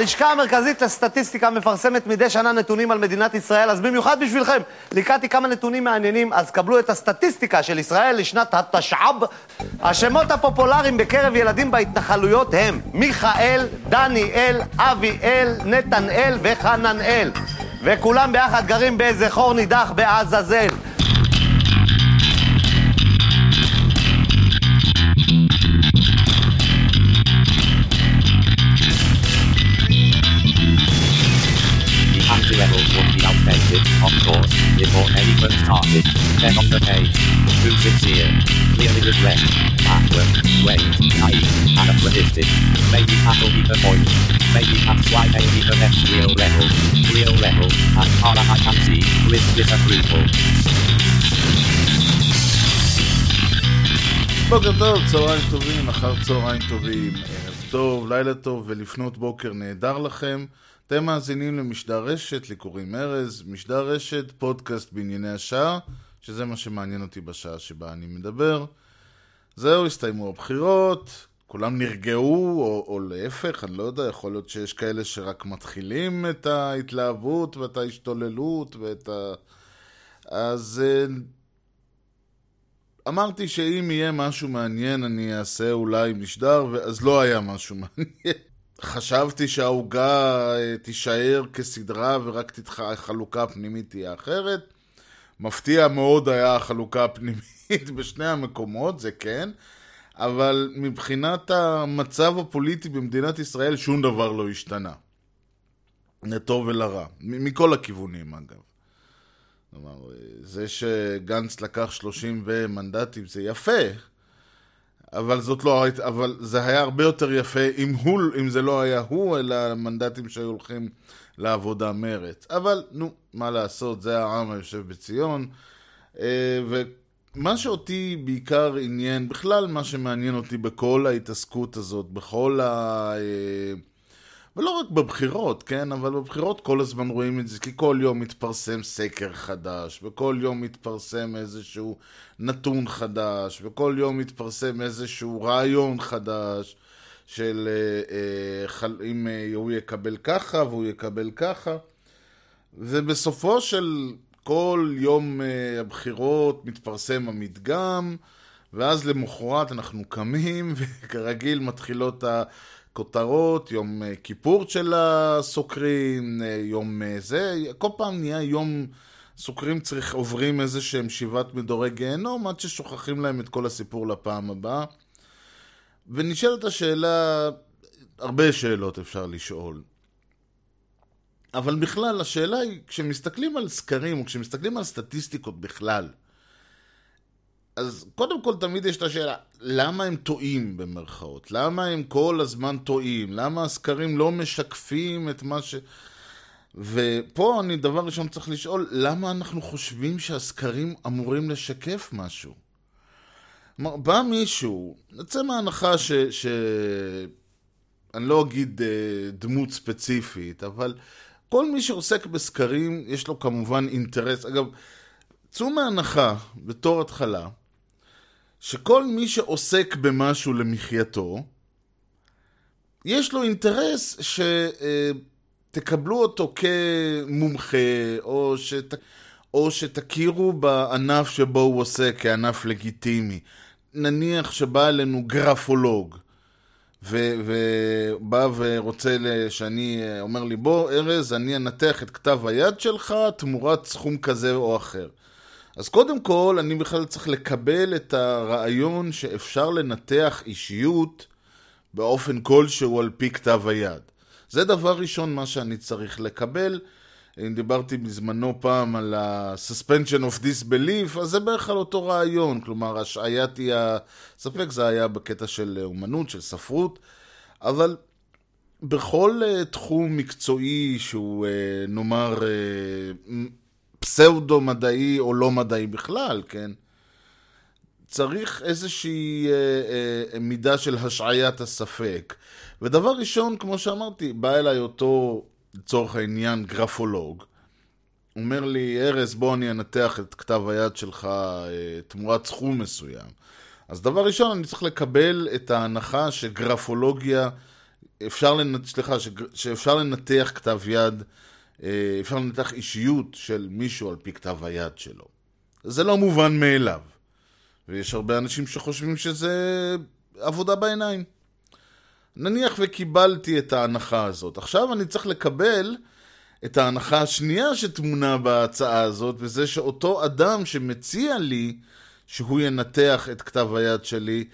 הלשכה המרכזית לסטטיסטיקה מפרסמת מדי שנה נתונים על מדינת ישראל, אז במיוחד בשבילכם, ליקטתי כמה נתונים מעניינים, אז קבלו את הסטטיסטיקה של ישראל לשנת התשע"ב. השמות הפופולריים בקרב ילדים בהתנחלויות הם מיכאל, דניאל, אביאל, נתנאל וחננאל. וכולם ביחד גרים באיזה חור נידח בעזאזל. course, before anyone started. Then on the page, too sincere, clearly regret, backward, wait, naive, anachronistic. Maybe that'll be the point. Maybe that's why they need the next real level. Real level, as far as I can see, with disapproval. בוקר טוב, צהריים טובים, אחר צהריים טובים, ערב טוב, לילה טוב ולפנות בוקר נהדר לכם. אתם מאזינים למשדר רשת, לי קוראים ארז, משדר רשת, פודקאסט בענייני השעה, שזה מה שמעניין אותי בשעה שבה אני מדבר. זהו, הסתיימו הבחירות, כולם נרגעו, או, או להפך, אני לא יודע, יכול להיות שיש כאלה שרק מתחילים את ההתלהבות ואת ההשתוללות ואת ה... אז אה, אמרתי שאם יהיה משהו מעניין אני אעשה אולי משדר, אז לא היה משהו מעניין. חשבתי שהעוגה אה, תישאר כסדרה ורק. החלוקה הפנימית תהיה אחרת. מפתיע מאוד היה החלוקה הפנימית בשני המקומות, זה כן, אבל מבחינת המצב הפוליטי במדינת ישראל שום דבר לא השתנה. לטוב ולרע, מכל הכיוונים אגב. כלומר, זה שגנץ לקח 30 מנדטים זה יפה, אבל זאת לא, אבל זה היה הרבה יותר יפה אם, הוא, אם זה לא היה הוא, אלא המנדטים שהיו הולכים לעבודה מרץ. אבל נו, מה לעשות, זה העם היושב בציון. אה, ומה שאותי בעיקר עניין, בכלל מה שמעניין אותי בכל ההתעסקות הזאת, בכל ה... ולא רק בבחירות, כן? אבל בבחירות כל הזמן רואים את זה, כי כל יום מתפרסם סקר חדש, וכל יום מתפרסם איזשהו נתון חדש, וכל יום מתפרסם איזשהו רעיון חדש, של אה, אה, אם אה, הוא יקבל ככה והוא יקבל ככה. ובסופו של כל יום אה, הבחירות מתפרסם המדגם, ואז למחרת אנחנו קמים, וכרגיל מתחילות ה... כותרות, יום אה, כיפור של הסוקרים, אה, יום אה, זה, כל פעם נהיה יום סוקרים צריך, עוברים איזה שהם שבעת מדורי גיהנום עד ששוכחים להם את כל הסיפור לפעם הבאה. ונשאלת השאלה, הרבה שאלות אפשר לשאול. אבל בכלל, השאלה היא, כשמסתכלים על סקרים, או כשמסתכלים על סטטיסטיקות בכלל, אז קודם כל תמיד יש את השאלה, למה הם טועים במרכאות? למה הם כל הזמן טועים? למה הסקרים לא משקפים את מה ש... ופה אני דבר ראשון צריך לשאול, למה אנחנו חושבים שהסקרים אמורים לשקף משהו? כלומר, בא מישהו, נצא מההנחה ש... ש... אני לא אגיד uh, דמות ספציפית, אבל כל מי שעוסק בסקרים, יש לו כמובן אינטרס. אגב, צאו מהנחה, בתור התחלה, שכל מי שעוסק במשהו למחייתו, יש לו אינטרס שתקבלו אותו כמומחה, או, שת, או שתכירו בענף שבו הוא עוסק כענף לגיטימי. נניח שבא אלינו גרפולוג, ו- ובא ורוצה שאני, אומר לי, בוא ארז, אני אנתח את כתב היד שלך תמורת סכום כזה או אחר. אז קודם כל, אני בכלל צריך לקבל את הרעיון שאפשר לנתח אישיות באופן כלשהו על פי כתב היד. זה דבר ראשון מה שאני צריך לקבל. אם דיברתי בזמנו פעם על ה-suspension of disbelief, אז זה בערך על אותו רעיון. כלומר, השעיית היא הספק, זה היה בקטע של אומנות, של ספרות, אבל בכל uh, תחום מקצועי שהוא, uh, נאמר, uh, פסאודו-מדעי או לא מדעי בכלל, כן? צריך איזושהי אה, אה, מידה של השעיית הספק. ודבר ראשון, כמו שאמרתי, בא אליי אותו, לצורך העניין, גרפולוג. אומר לי, ארז, בוא אני אנתח את כתב היד שלך אה, תמורת סכום מסוים. אז דבר ראשון, אני צריך לקבל את ההנחה שגרפולוגיה אפשר, לנ... סליחה, ש... שאפשר לנתח כתב יד, אה, אפשר לנתח אישיות של מישהו על פי כתב היד שלו. זה לא מובן מאליו. ויש הרבה אנשים שחושבים שזה עבודה בעיניים. נניח וקיבלתי את ההנחה הזאת. עכשיו אני צריך לקבל את ההנחה השנייה שטמונה בהצעה הזאת, וזה שאותו אדם שמציע לי שהוא ינתח את כתב היד שלי,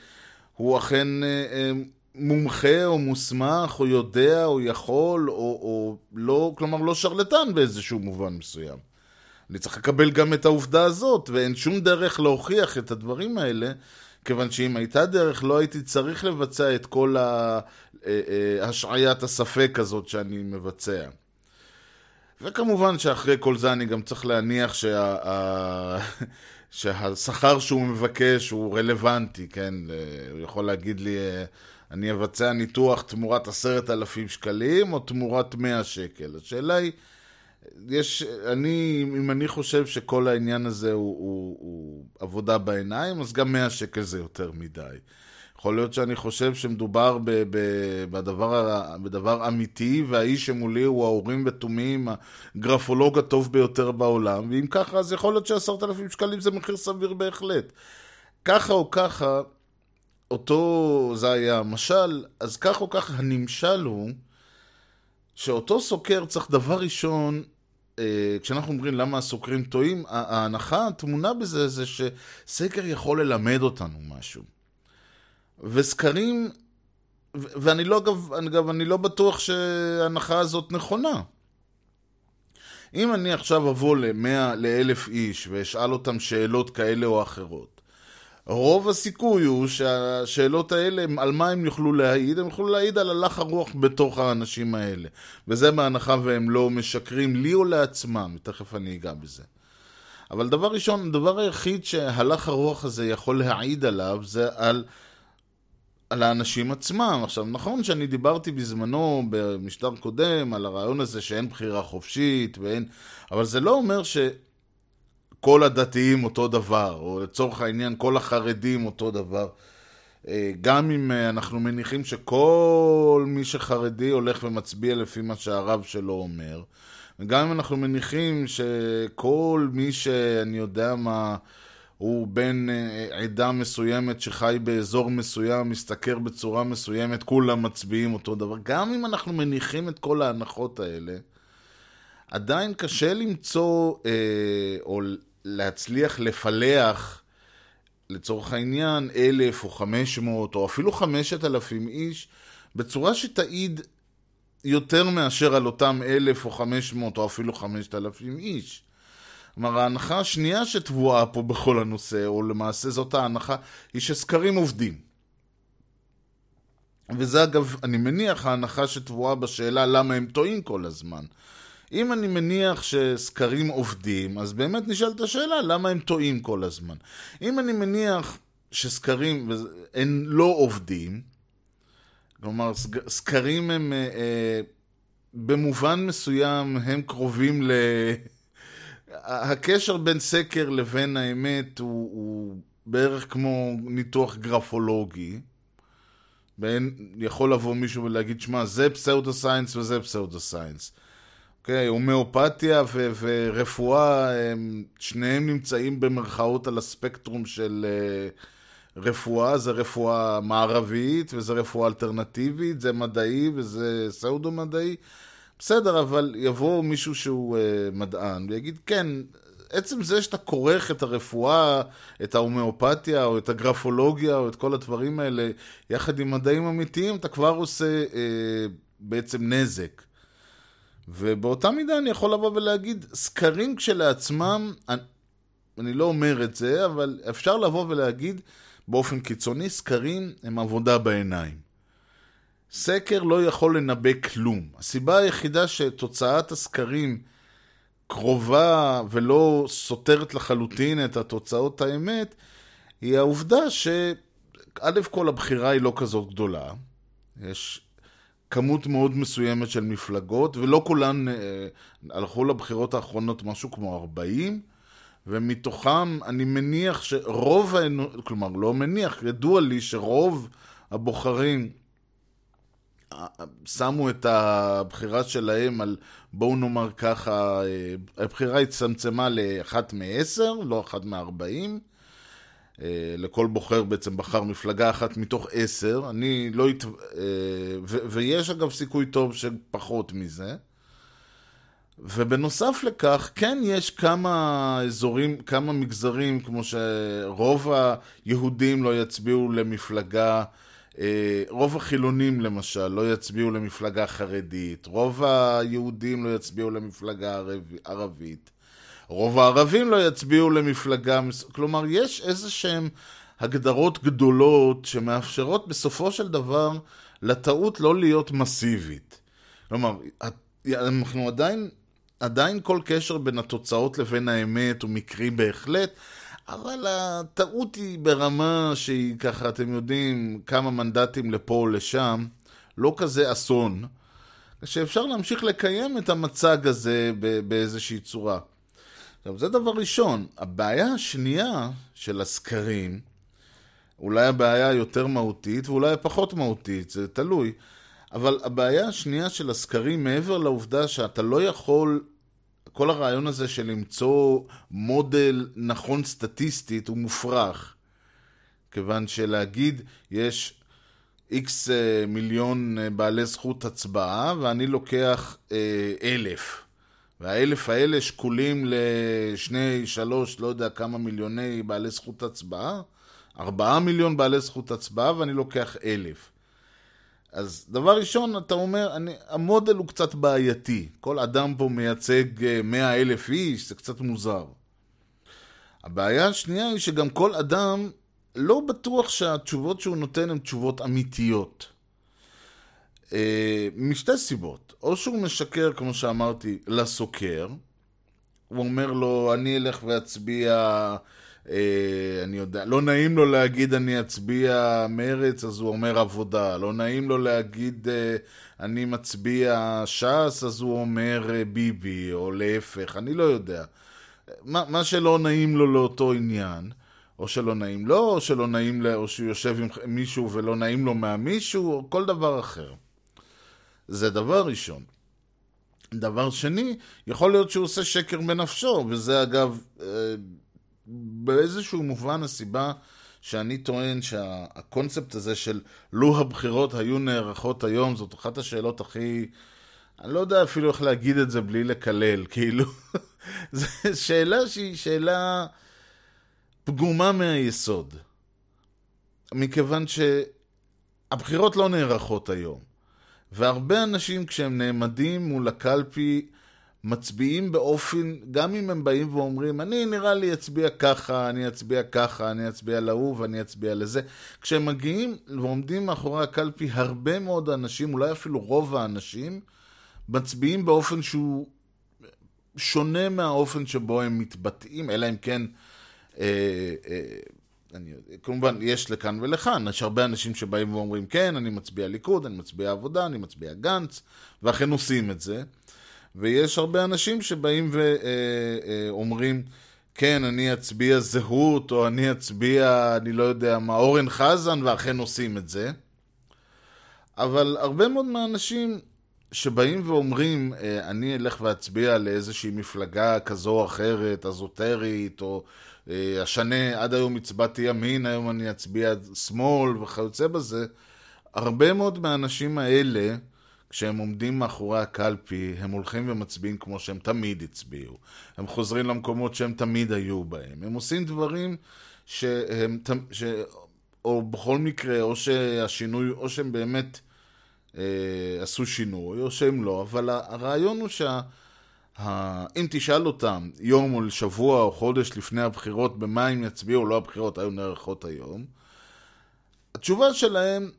הוא אכן אה, אה, מומחה או מוסמך, או יודע, או יכול, או, או לא, כלומר לא שרלטן באיזשהו מובן מסוים. אני צריך לקבל גם את העובדה הזאת, ואין שום דרך להוכיח את הדברים האלה, כיוון שאם הייתה דרך, לא הייתי צריך לבצע את כל אה, אה, השעיית הספק הזאת שאני מבצע. וכמובן שאחרי כל זה אני גם צריך להניח שה... שהשכר שהוא מבקש הוא רלוונטי, כן? אה, הוא יכול להגיד לי, אני אבצע ניתוח תמורת עשרת אלפים שקלים או תמורת מאה שקל. השאלה היא, יש, אני, אם אני חושב שכל העניין הזה הוא, הוא, הוא עבודה בעיניים, אז גם מאה שקל זה יותר מדי. יכול להיות שאני חושב שמדובר ב, ב, בדבר, בדבר אמיתי, והאיש שמולי הוא האורים ותומים, הגרפולוג הטוב ביותר בעולם, ואם ככה, אז יכול להיות שעשרת אלפים שקלים זה מחיר סביר בהחלט. ככה או ככה, אותו, זה היה המשל, אז כך או כך הנמשל הוא שאותו סוקר צריך דבר ראשון, אה, כשאנחנו אומרים למה הסוקרים טועים, ההנחה הטמונה בזה זה שסקר יכול ללמד אותנו משהו. וסקרים, ואני לא, אגב, אגב, אני לא בטוח שההנחה הזאת נכונה. אם אני עכשיו אבוא ל-100, ל-1000 איש ואשאל אותם שאלות כאלה או אחרות, רוב הסיכוי הוא שהשאלות האלה, על מה הם יוכלו להעיד? הם יוכלו להעיד על הלך הרוח בתוך האנשים האלה. וזה בהנחה והם לא משקרים לי או לעצמם, תכף אני אגע בזה. אבל דבר ראשון, הדבר היחיד שהלך הרוח הזה יכול להעיד עליו זה על, על האנשים עצמם. עכשיו, נכון שאני דיברתי בזמנו במשטר קודם על הרעיון הזה שאין בחירה חופשית ואין... אבל זה לא אומר ש... כל הדתיים אותו דבר, או לצורך העניין כל החרדים אותו דבר. אה, גם אם אה, אנחנו מניחים שכל מי שחרדי הולך ומצביע לפי מה שהרב שלו אומר, וגם אם אנחנו מניחים שכל מי שאני יודע מה, הוא בן אה, עדה מסוימת שחי באזור מסוים, משתכר בצורה מסוימת, כולם מצביעים אותו דבר. גם אם אנחנו מניחים את כל ההנחות האלה, עדיין קשה למצוא, אה, או להצליח לפלח, לצורך העניין, אלף או חמש מאות, או אפילו חמשת אלפים איש, בצורה שתעיד יותר מאשר על אותם אלף או חמש מאות, או אפילו חמשת אלפים איש. כלומר, ההנחה השנייה שטבועה פה בכל הנושא, או למעשה זאת ההנחה, היא שסקרים עובדים. וזה אגב, אני מניח, ההנחה שטבועה בשאלה למה הם טועים כל הזמן. אם אני מניח שסקרים עובדים, אז באמת נשאלת השאלה למה הם טועים כל הזמן. אם אני מניח שסקרים הם לא עובדים, כלומר סקרים הם אה, אה, במובן מסוים הם קרובים ל... הקשר בין סקר לבין האמת הוא, הוא בערך כמו ניתוח גרפולוגי. בין, יכול לבוא מישהו ולהגיד, שמע, זה pseudo science וזה pseudo science. אוקיי, הומאופתיה ו- ורפואה, הם, שניהם נמצאים במרכאות על הספקטרום של אה, רפואה, זה רפואה מערבית וזה רפואה אלטרנטיבית, זה מדעי וזה פסאודו-מדעי. בסדר, אבל יבוא מישהו שהוא uh, מדען ויגיד, כן, עצם זה שאתה כורך את הרפואה, את ההומאופתיה או את הגרפולוגיה או את כל הדברים האלה יחד עם מדעים אמיתיים, אתה כבר עושה uh, בעצם נזק. ובאותה מידה אני יכול לבוא ולהגיד, סקרים כשלעצמם, אני, אני לא אומר את זה, אבל אפשר לבוא ולהגיד באופן קיצוני, סקרים הם עבודה בעיניים. סקר לא יכול לנבא כלום. הסיבה היחידה שתוצאת הסקרים קרובה ולא סותרת לחלוטין את התוצאות האמת, היא העובדה שא' כל הבחירה היא לא כזאת גדולה. יש כמות מאוד מסוימת של מפלגות, ולא כולן אה, הלכו לבחירות האחרונות משהו כמו 40, ומתוכם אני מניח שרוב. כלומר לא מניח, ידוע לי שרוב הבוחרים שמו את הבחירה שלהם על, בואו נאמר ככה, אה, הבחירה הצטמצמה לאחת מעשר, לא אחת מארבעים. אה, לכל בוחר בעצם בחר מפלגה אחת מתוך עשר. אני לא... הת... ו- ויש אגב סיכוי טוב שפחות מזה. ובנוסף לכך, כן יש כמה אזורים, כמה מגזרים, כמו שרוב היהודים לא יצביעו למפלגה, אה, רוב החילונים למשל לא יצביעו למפלגה חרדית, רוב היהודים לא יצביעו למפלגה ערבית, רוב הערבים לא יצביעו למפלגה, כלומר יש איזה שהם הגדרות גדולות שמאפשרות בסופו של דבר לטעות לא להיות מסיבית. כלומר, אנחנו עדיין עדיין כל קשר בין התוצאות לבין האמת הוא מקרי בהחלט, אבל הטעות היא ברמה שהיא ככה, אתם יודעים, כמה מנדטים לפה או לשם, לא כזה אסון, שאפשר להמשיך לקיים את המצג הזה באיזושהי צורה. עכשיו, זה דבר ראשון. הבעיה השנייה של הסקרים, אולי הבעיה היותר מהותית ואולי הפחות מהותית, זה תלוי. אבל הבעיה השנייה של הסקרים, מעבר לעובדה שאתה לא יכול, כל הרעיון הזה של למצוא מודל נכון סטטיסטית הוא מופרך. כיוון שלהגיד, יש איקס אה, מיליון אה, בעלי זכות הצבעה, ואני לוקח אה, אלף. והאלף האלה שקולים לשני, שלוש, לא יודע כמה מיליוני בעלי זכות הצבעה, ארבעה מיליון בעלי זכות הצבעה, ואני לוקח אלף. אז דבר ראשון, אתה אומר, אני, המודל הוא קצת בעייתי. כל אדם פה מייצג אה, מאה אלף איש, זה קצת מוזר. הבעיה השנייה היא שגם כל אדם לא בטוח שהתשובות שהוא נותן הן תשובות אמיתיות. אה, משתי סיבות. או שהוא משקר, כמו שאמרתי, לסוקר. הוא אומר לו, אני אלך ואצביע אה, אני יודע, לא נעים לו להגיד אני אצביע מרץ, אז הוא אומר עבודה. לא נעים לו להגיד אה, אני מצביע ש"ס, אז הוא אומר אה, ביבי, או להפך, אני לא יודע. מה, מה שלא נעים לו לאותו עניין, או שלא נעים לו, או שלא נעים לו, או שהוא יושב עם מישהו ולא נעים לו מהמישהו, או כל דבר אחר. זה דבר ראשון. דבר שני, יכול להיות שהוא עושה שקר בנפשו, וזה אגב... באיזשהו מובן הסיבה שאני טוען שהקונספט הזה של לו הבחירות היו נערכות היום, זאת אחת השאלות הכי... אני לא יודע אפילו איך להגיד את זה בלי לקלל, כאילו... זו שאלה שהיא שאלה פגומה מהיסוד. מכיוון שהבחירות לא נערכות היום. והרבה אנשים כשהם נעמדים מול הקלפי מצביעים באופן, גם אם הם באים ואומרים, אני נראה לי אצביע ככה, אני אצביע ככה, אני אצביע להוא ואני אצביע לזה. כשהם מגיעים ועומדים מאחורי הקלפי, הרבה מאוד אנשים, אולי אפילו רוב האנשים, מצביעים באופן שהוא שונה מהאופן שבו הם מתבטאים, אלא אם כן, אה, אה, אני, כמובן, יש לכאן ולכאן, יש הרבה אנשים שבאים ואומרים, כן, אני מצביע ליכוד, אני מצביע עבודה, אני מצביע גנץ, ואכן עושים את זה. ויש הרבה אנשים שבאים ואומרים, כן, אני אצביע זהות, או אני אצביע, אני לא יודע מה, אורן חזן, ואכן עושים את זה. אבל הרבה מאוד מהאנשים שבאים ואומרים, אה, אני אלך ואצביע לאיזושהי מפלגה כזו או אחרת, אזוטרית, או אה, השנה, עד היום הצבעתי ימין, היום אני אצביע שמאל וכיוצא בזה, הרבה מאוד מהאנשים האלה, כשהם עומדים מאחורי הקלפי, הם הולכים ומצביעים כמו שהם תמיד הצביעו. הם חוזרים למקומות שהם תמיד היו בהם. הם עושים דברים שהם, ש... או בכל מקרה, או שהשינוי, או שהם באמת אה, עשו שינוי, או שהם לא, אבל הרעיון הוא שה... אם תשאל אותם יום או שבוע או חודש לפני הבחירות במה הם יצביעו, לא הבחירות היו נערכות היום, התשובה שלהם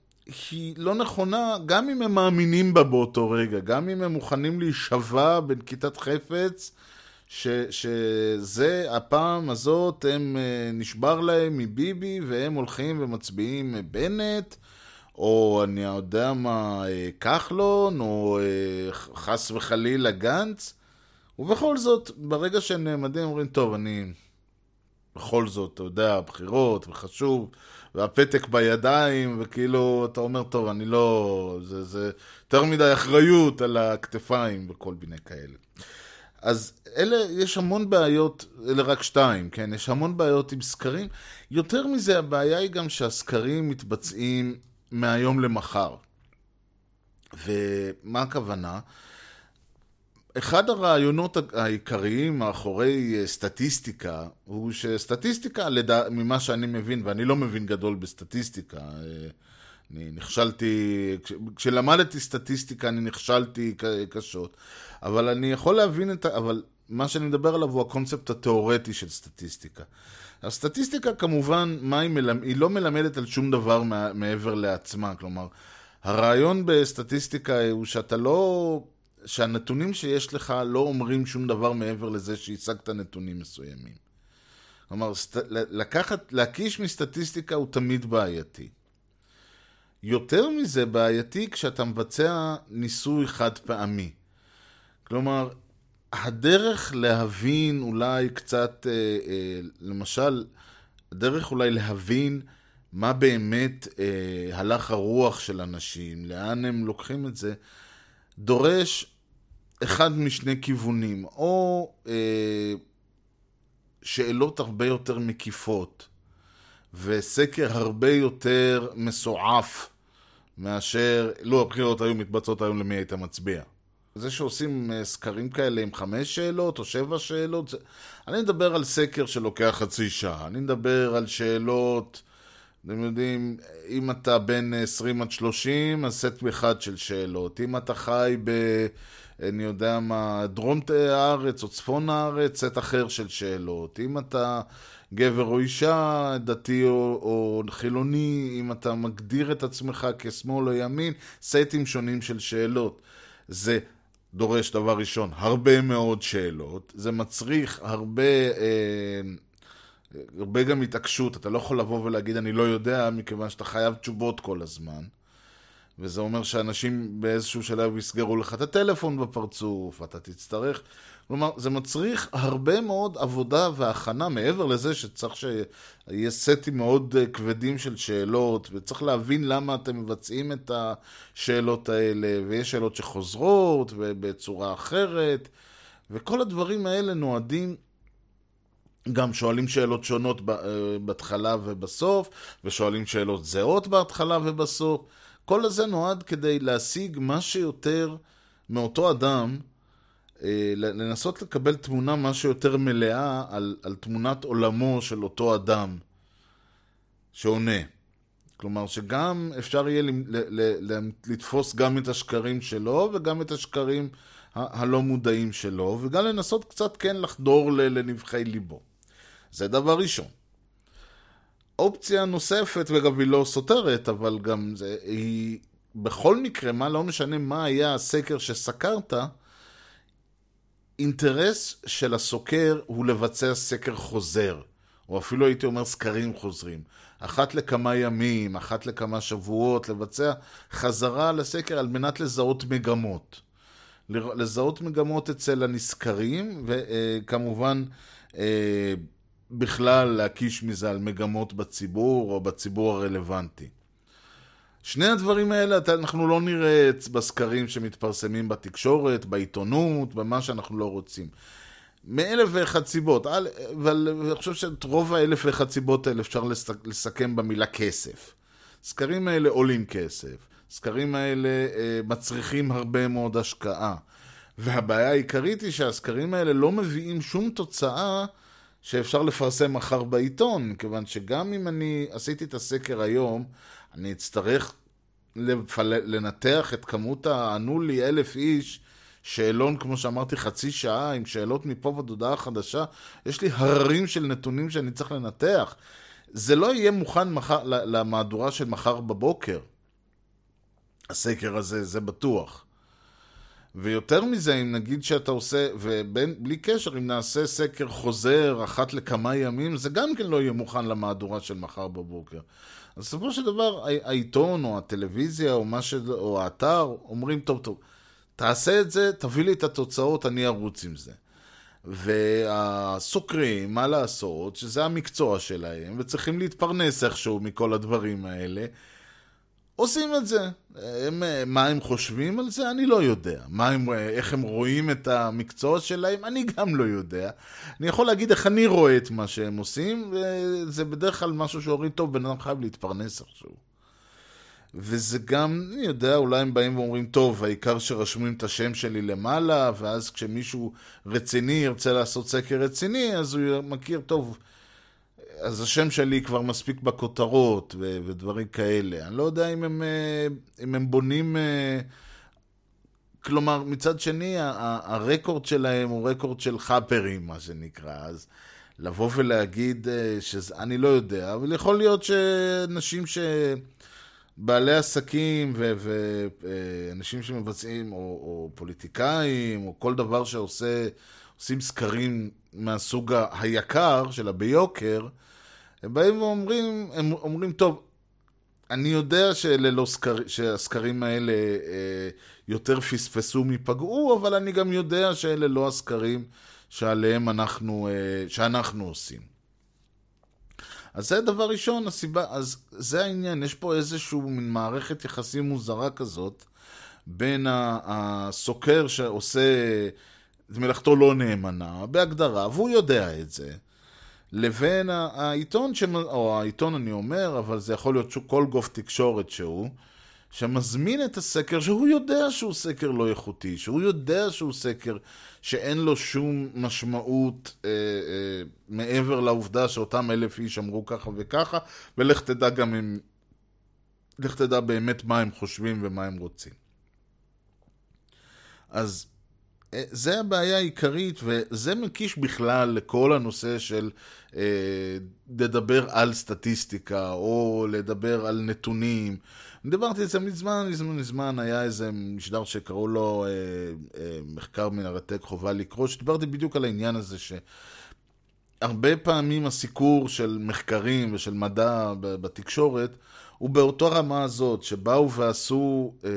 היא לא נכונה, גם אם הם מאמינים בה באותו רגע, גם אם הם מוכנים להישבע בנקיטת חפץ, ש, שזה, הפעם הזאת, הם אה, נשבר להם מביבי, והם הולכים ומצביעים בנט, או אני יודע מה, אה, כחלון, או אה, חס וחלילה גנץ, ובכל זאת, ברגע שהם נעמדים, אומרים, טוב, אני בכל זאת, אתה יודע, בחירות, וחשוב, והפתק בידיים, וכאילו, אתה אומר, טוב, אני לא... זה, זה יותר מדי אחריות על הכתפיים וכל מיני כאלה. אז אלה, יש המון בעיות, אלה רק שתיים, כן? יש המון בעיות עם סקרים. יותר מזה, הבעיה היא גם שהסקרים מתבצעים מהיום למחר. ומה הכוונה? אחד הרעיונות העיקריים מאחורי אה, סטטיסטיקה הוא שסטטיסטיקה, לדע... ממה שאני מבין, ואני לא מבין גדול בסטטיסטיקה, אה, אני נכשלתי, כשלמדתי סטטיסטיקה אני נכשלתי קשות, אבל אני יכול להבין את ה... אבל מה שאני מדבר עליו הוא הקונספט התיאורטי של סטטיסטיקה. הסטטיסטיקה כמובן, מה היא מלמד... היא לא מלמדת על שום דבר מעבר לעצמה, כלומר, הרעיון בסטטיסטיקה הוא שאתה לא... שהנתונים שיש לך לא אומרים שום דבר מעבר לזה שהשגת נתונים מסוימים. כלומר, סט... לקחת, להקיש מסטטיסטיקה הוא תמיד בעייתי. יותר מזה בעייתי כשאתה מבצע ניסוי חד פעמי. כלומר, הדרך להבין אולי קצת, אה, אה, למשל, הדרך אולי להבין מה באמת אה, הלך הרוח של אנשים, לאן הם לוקחים את זה, דורש אחד משני כיוונים, או אה, שאלות הרבה יותר מקיפות, וסקר הרבה יותר מסועף מאשר, לו הבחירות היו מתבצעות היום למי היית מצביע. זה שעושים אה, סקרים כאלה עם חמש שאלות או שבע שאלות, זה... אני מדבר על סקר שלוקח חצי שעה, אני מדבר על שאלות, אתם יודעים, אם אתה בין 20 עד 30, אז סט אחד של שאלות. אם אתה חי ב... אני יודע מה, דרום הארץ או צפון הארץ, סט אחר של שאלות. אם אתה גבר או אישה, דתי או, או חילוני, אם אתה מגדיר את עצמך כשמאל או ימין, סטים שונים של שאלות. זה דורש, דבר ראשון, הרבה מאוד שאלות. זה מצריך הרבה... אה, הרבה גם התעקשות, אתה לא יכול לבוא ולהגיד אני לא יודע, מכיוון שאתה חייב תשובות כל הזמן. וזה אומר שאנשים באיזשהו שלב יסגרו לך את הטלפון בפרצוף, ואתה תצטרך... כלומר, זה מצריך הרבה מאוד עבודה והכנה, מעבר לזה שצריך שיהיה סטים מאוד אה, כבדים של שאלות, וצריך להבין למה אתם מבצעים את השאלות האלה, ויש שאלות שחוזרות, ובצורה אחרת, וכל הדברים האלה נועדים גם שואלים שאלות שונות אה, בהתחלה ובסוף, ושואלים שאלות זהות בהתחלה ובסוף. כל הזה נועד כדי להשיג מה שיותר מאותו אדם, אה, לנסות לקבל תמונה מה שיותר מלאה על, על תמונת עולמו של אותו אדם שעונה. כלומר, שגם אפשר יהיה לתפוס גם את השקרים שלו וגם את השקרים הלא מודעים שלו, וגם לנסות קצת כן לחדור לנבחי ליבו. זה דבר ראשון. אופציה נוספת, וגם היא לא סותרת, אבל גם זה, היא... בכל מקרה, מה לא משנה מה היה הסקר שסקרת, אינטרס של הסוקר הוא לבצע סקר חוזר, או אפילו הייתי אומר סקרים חוזרים. אחת לכמה ימים, אחת לכמה שבועות, לבצע חזרה לסקר על מנת לזהות מגמות. לזהות מגמות אצל הנסקרים, וכמובן אה, בכלל להקיש מזה על מגמות בציבור או בציבור הרלוונטי. שני הדברים האלה אנחנו לא נראה בסקרים שמתפרסמים בתקשורת, בעיתונות, במה שאנחנו לא רוצים. מאלף ואחת סיבות, אבל אני חושב שאת רוב האלף ואחת סיבות האלה אפשר לסכם במילה כסף. סקרים האלה עולים כסף, סקרים האלה אה, מצריכים הרבה מאוד השקעה. והבעיה העיקרית היא שהסקרים האלה לא מביאים שום תוצאה שאפשר לפרסם מחר בעיתון, כיוון שגם אם אני עשיתי את הסקר היום, אני אצטרך לפל... לנתח את כמות הענו לי אלף איש, שאלון, כמו שאמרתי, חצי שעה, עם שאלות מפה ועד הודעה חדשה, יש לי הררים של נתונים שאני צריך לנתח. זה לא יהיה מוכן מחר, למהדורה של מחר בבוקר, הסקר הזה, זה בטוח. ויותר מזה, אם נגיד שאתה עושה, ובלי קשר, אם נעשה סקר חוזר אחת לכמה ימים, זה גם כן לא יהיה מוכן למהדורה של מחר בבוקר. אז בסופו של דבר, העיתון או הטלוויזיה או, ש... או האתר אומרים, טוב, טוב, תעשה את זה, תביא לי את התוצאות, אני ארוץ עם זה. והסוקרים, מה לעשות, שזה המקצוע שלהם, וצריכים להתפרנס איכשהו מכל הדברים האלה, עושים את זה. הם, מה הם חושבים על זה? אני לא יודע. מה הם, איך הם רואים את המקצוע שלהם? אני גם לא יודע. אני יכול להגיד איך אני רואה את מה שהם עושים, וזה בדרך כלל משהו שאומרים, טוב, בן אדם חייב להתפרנס איכשהו. וזה גם, אני יודע, אולי הם באים ואומרים, טוב, העיקר שרשמים את השם שלי למעלה, ואז כשמישהו רציני ירצה לעשות סקר רציני, אז הוא מכיר, טוב, אז השם שלי כבר מספיק בכותרות ו- ודברים כאלה. אני לא יודע אם הם, אה, אם הם בונים... אה, כלומר, מצד שני, הרקורד שלהם הוא רקורד של חאפרים, מה שנקרא. אז לבוא ולהגיד אה, שזה... אני לא יודע, אבל יכול להיות שאנשים ש... בעלי עסקים ואנשים שמבצעים, או, או פוליטיקאים, או כל דבר שעושה, עושים סקרים מהסוג היקר, של הביוקר, הם באים ואומרים, הם אומרים, טוב, אני יודע שללא סקר, שהסקרים האלה אה, יותר פספסו מפגעו, אבל אני גם יודע שאלה לא הסקרים שעליהם אנחנו, אה, שאנחנו עושים. אז זה דבר ראשון, הסיבה, אז זה העניין, יש פה איזשהו מין מערכת יחסים מוזרה כזאת בין הסוקר שעושה את מלאכתו לא נאמנה, בהגדרה, והוא יודע את זה, לבין העיתון, או העיתון אני אומר, אבל זה יכול להיות כל גוף תקשורת שהוא, שמזמין את הסקר שהוא יודע שהוא סקר לא איכותי, שהוא יודע שהוא סקר שאין לו שום משמעות אה, אה, מעבר לעובדה שאותם אלף איש אמרו ככה וככה, ולך תדע גם אם... לך תדע באמת מה הם חושבים ומה הם רוצים. אז זה הבעיה העיקרית, וזה מקיש בכלל לכל הנושא של אה, לדבר על סטטיסטיקה, או לדבר על נתונים. דיברתי על זה מזמן, מזמן, מזמן, היה איזה משדר שקראו לו אה, אה, מחקר מרתק חובה לקרוא, שדיברתי בדיוק על העניין הזה שהרבה פעמים הסיקור של מחקרים ושל מדע בתקשורת הוא באותו רמה הזאת, שבאו ועשו אה,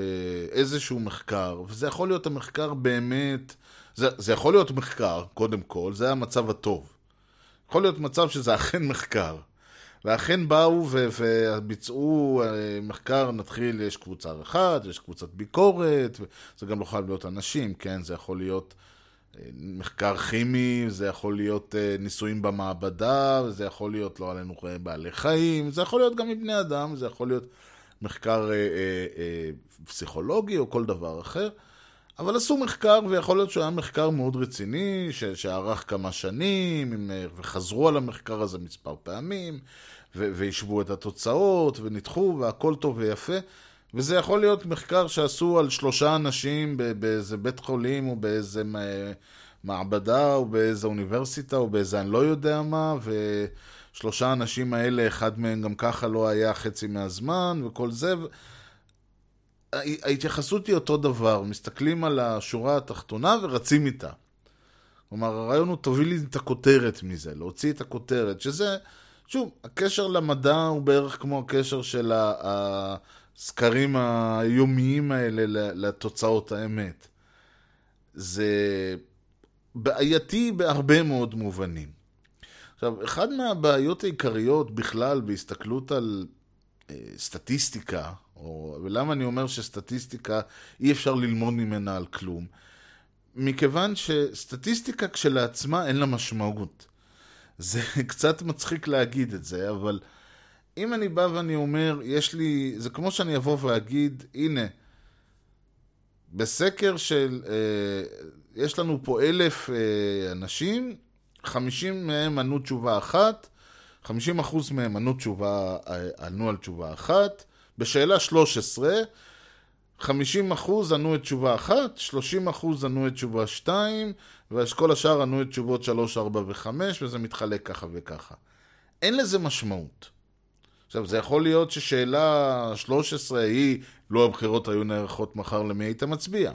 איזשהו מחקר, וזה יכול להיות המחקר באמת, זה, זה יכול להיות מחקר, קודם כל, זה המצב הטוב. יכול להיות מצב שזה אכן מחקר. ואכן באו וביצעו אה, מחקר, נתחיל, יש קבוצה אחת, יש קבוצת ביקורת, זה גם לא חייב להיות אנשים, כן? זה יכול להיות מחקר כימי, זה יכול להיות אה, ניסויים במעבדה, זה יכול להיות, לא עלינו, בעלי חיים, זה יכול להיות גם מבני אדם, זה יכול להיות מחקר אה, אה, אה, פסיכולוגי או כל דבר אחר. אבל עשו מחקר, ויכול להיות שהוא היה מחקר מאוד רציני, שארך כמה שנים, וחזרו על המחקר הזה מספר פעמים, והשוו את התוצאות, וניתחו, והכל טוב ויפה. וזה יכול להיות מחקר שעשו על שלושה אנשים באיזה בית חולים, או באיזה מעבדה, או באיזה אוניברסיטה, או באיזה אני לא יודע מה, ושלושה האנשים האלה, אחד מהם גם ככה לא היה חצי מהזמן, וכל זה. ההתייחסות היא אותו דבר, מסתכלים על השורה התחתונה ורצים איתה. כלומר, הרעיון הוא תביא לי את הכותרת מזה, להוציא את הכותרת, שזה, שוב, הקשר למדע הוא בערך כמו הקשר של הסקרים היומיים האלה לתוצאות האמת. זה בעייתי בהרבה מאוד מובנים. עכשיו, אחד מהבעיות העיקריות בכלל בהסתכלות על אה, סטטיסטיקה, או, ולמה אני אומר שסטטיסטיקה אי אפשר ללמוד ממנה על כלום? מכיוון שסטטיסטיקה כשלעצמה אין לה משמעות. זה קצת מצחיק להגיד את זה, אבל אם אני בא ואני אומר, יש לי, זה כמו שאני אבוא ואגיד, הנה, בסקר של, אה, יש לנו פה אלף אה, אנשים, חמישים מהם ענו תשובה אחת, חמישים אחוז מהם ענו, תשובה, אה, ענו על תשובה אחת, בשאלה 13, 50 אחוז ענו את תשובה אחת, 30 אחוז ענו את תשובה 2, וכל השאר ענו את תשובות 3, 4 ו-5, וזה מתחלק ככה וככה. אין לזה משמעות. עכשיו, זה יכול להיות ששאלה 13 היא, לו הבחירות היו נערכות מחר, למי היית מצביע?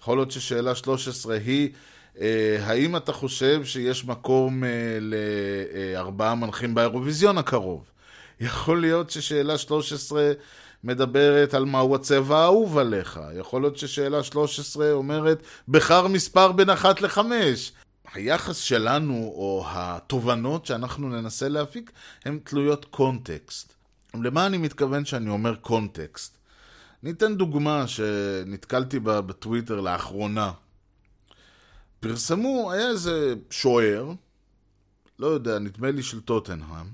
יכול להיות ששאלה 13 היא, אה, האם אתה חושב שיש מקום אה, לארבעה מנחים באירוויזיון הקרוב? יכול להיות ששאלה 13 מדברת על מהו הצבע האהוב עליך. יכול להיות ששאלה 13 אומרת, בחר מספר בין אחת לחמש. היחס שלנו, או התובנות שאנחנו ננסה להפיק, הן תלויות קונטקסט. למה אני מתכוון שאני אומר קונטקסט? אני אתן דוגמה שנתקלתי בה בטוויטר לאחרונה. פרסמו, היה איזה שוער, לא יודע, נדמה לי של טוטנהאם,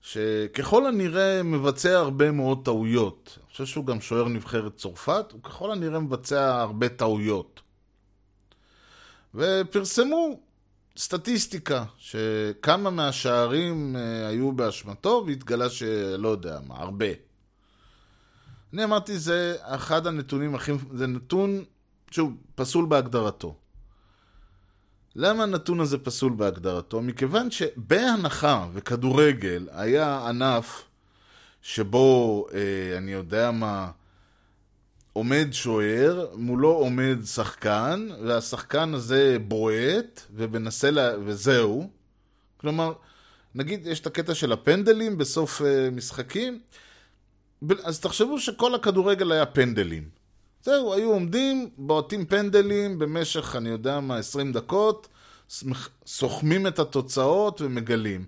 שככל הנראה מבצע הרבה מאוד טעויות. אני חושב שהוא גם שוער נבחרת צרפת, הוא ככל הנראה מבצע הרבה טעויות. ופרסמו סטטיסטיקה, שכמה מהשערים אה, היו באשמתו, והתגלה שלא יודע מה, הרבה. אני אמרתי, זה אחד הנתונים הכי... זה נתון שהוא פסול בהגדרתו. למה הנתון הזה פסול בהגדרתו? מכיוון שבהנחה וכדורגל היה ענף שבו, אה, אני יודע מה, עומד שוער, מולו עומד שחקן, והשחקן הזה בועט, ומנסה לה... וזהו. כלומר, נגיד יש את הקטע של הפנדלים בסוף אה, משחקים, אז תחשבו שכל הכדורגל היה פנדלים. זהו, היו עומדים, בועטים פנדלים במשך, אני יודע מה, 20 דקות, סוכמים את התוצאות ומגלים.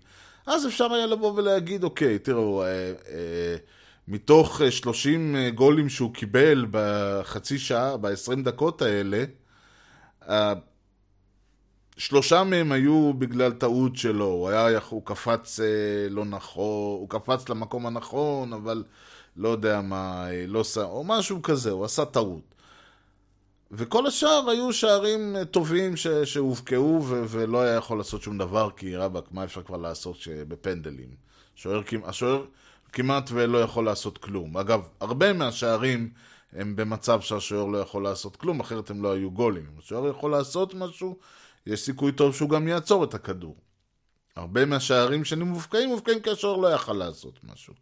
אז אפשר היה לבוא ולהגיד, אוקיי, תראו, אה, אה, מתוך 30 אה, גולים שהוא קיבל בחצי שעה, ב-20 דקות האלה, שלושה מהם היו בגלל טעות שלו, הוא, היה, הוא קפץ לא נכון, הוא קפץ למקום הנכון, אבל לא יודע מה, לא ש... או משהו כזה, הוא עשה טעות. וכל השאר היו שערים טובים ש... שהובקעו ו... ולא היה יכול לעשות שום דבר, כי רבאק, מה אפשר כבר לעשות בפנדלים? השוער, השוער כמעט ולא יכול לעשות כלום. אגב, הרבה מהשערים הם במצב שהשוער לא יכול לעשות כלום, אחרת הם לא היו גולים. אם השוער יכול לעשות משהו, יש סיכוי טוב שהוא גם יעצור את הכדור. הרבה מהשערים שאני מובקעים, מובקעים כי השוער לא יכל לעשות משהו.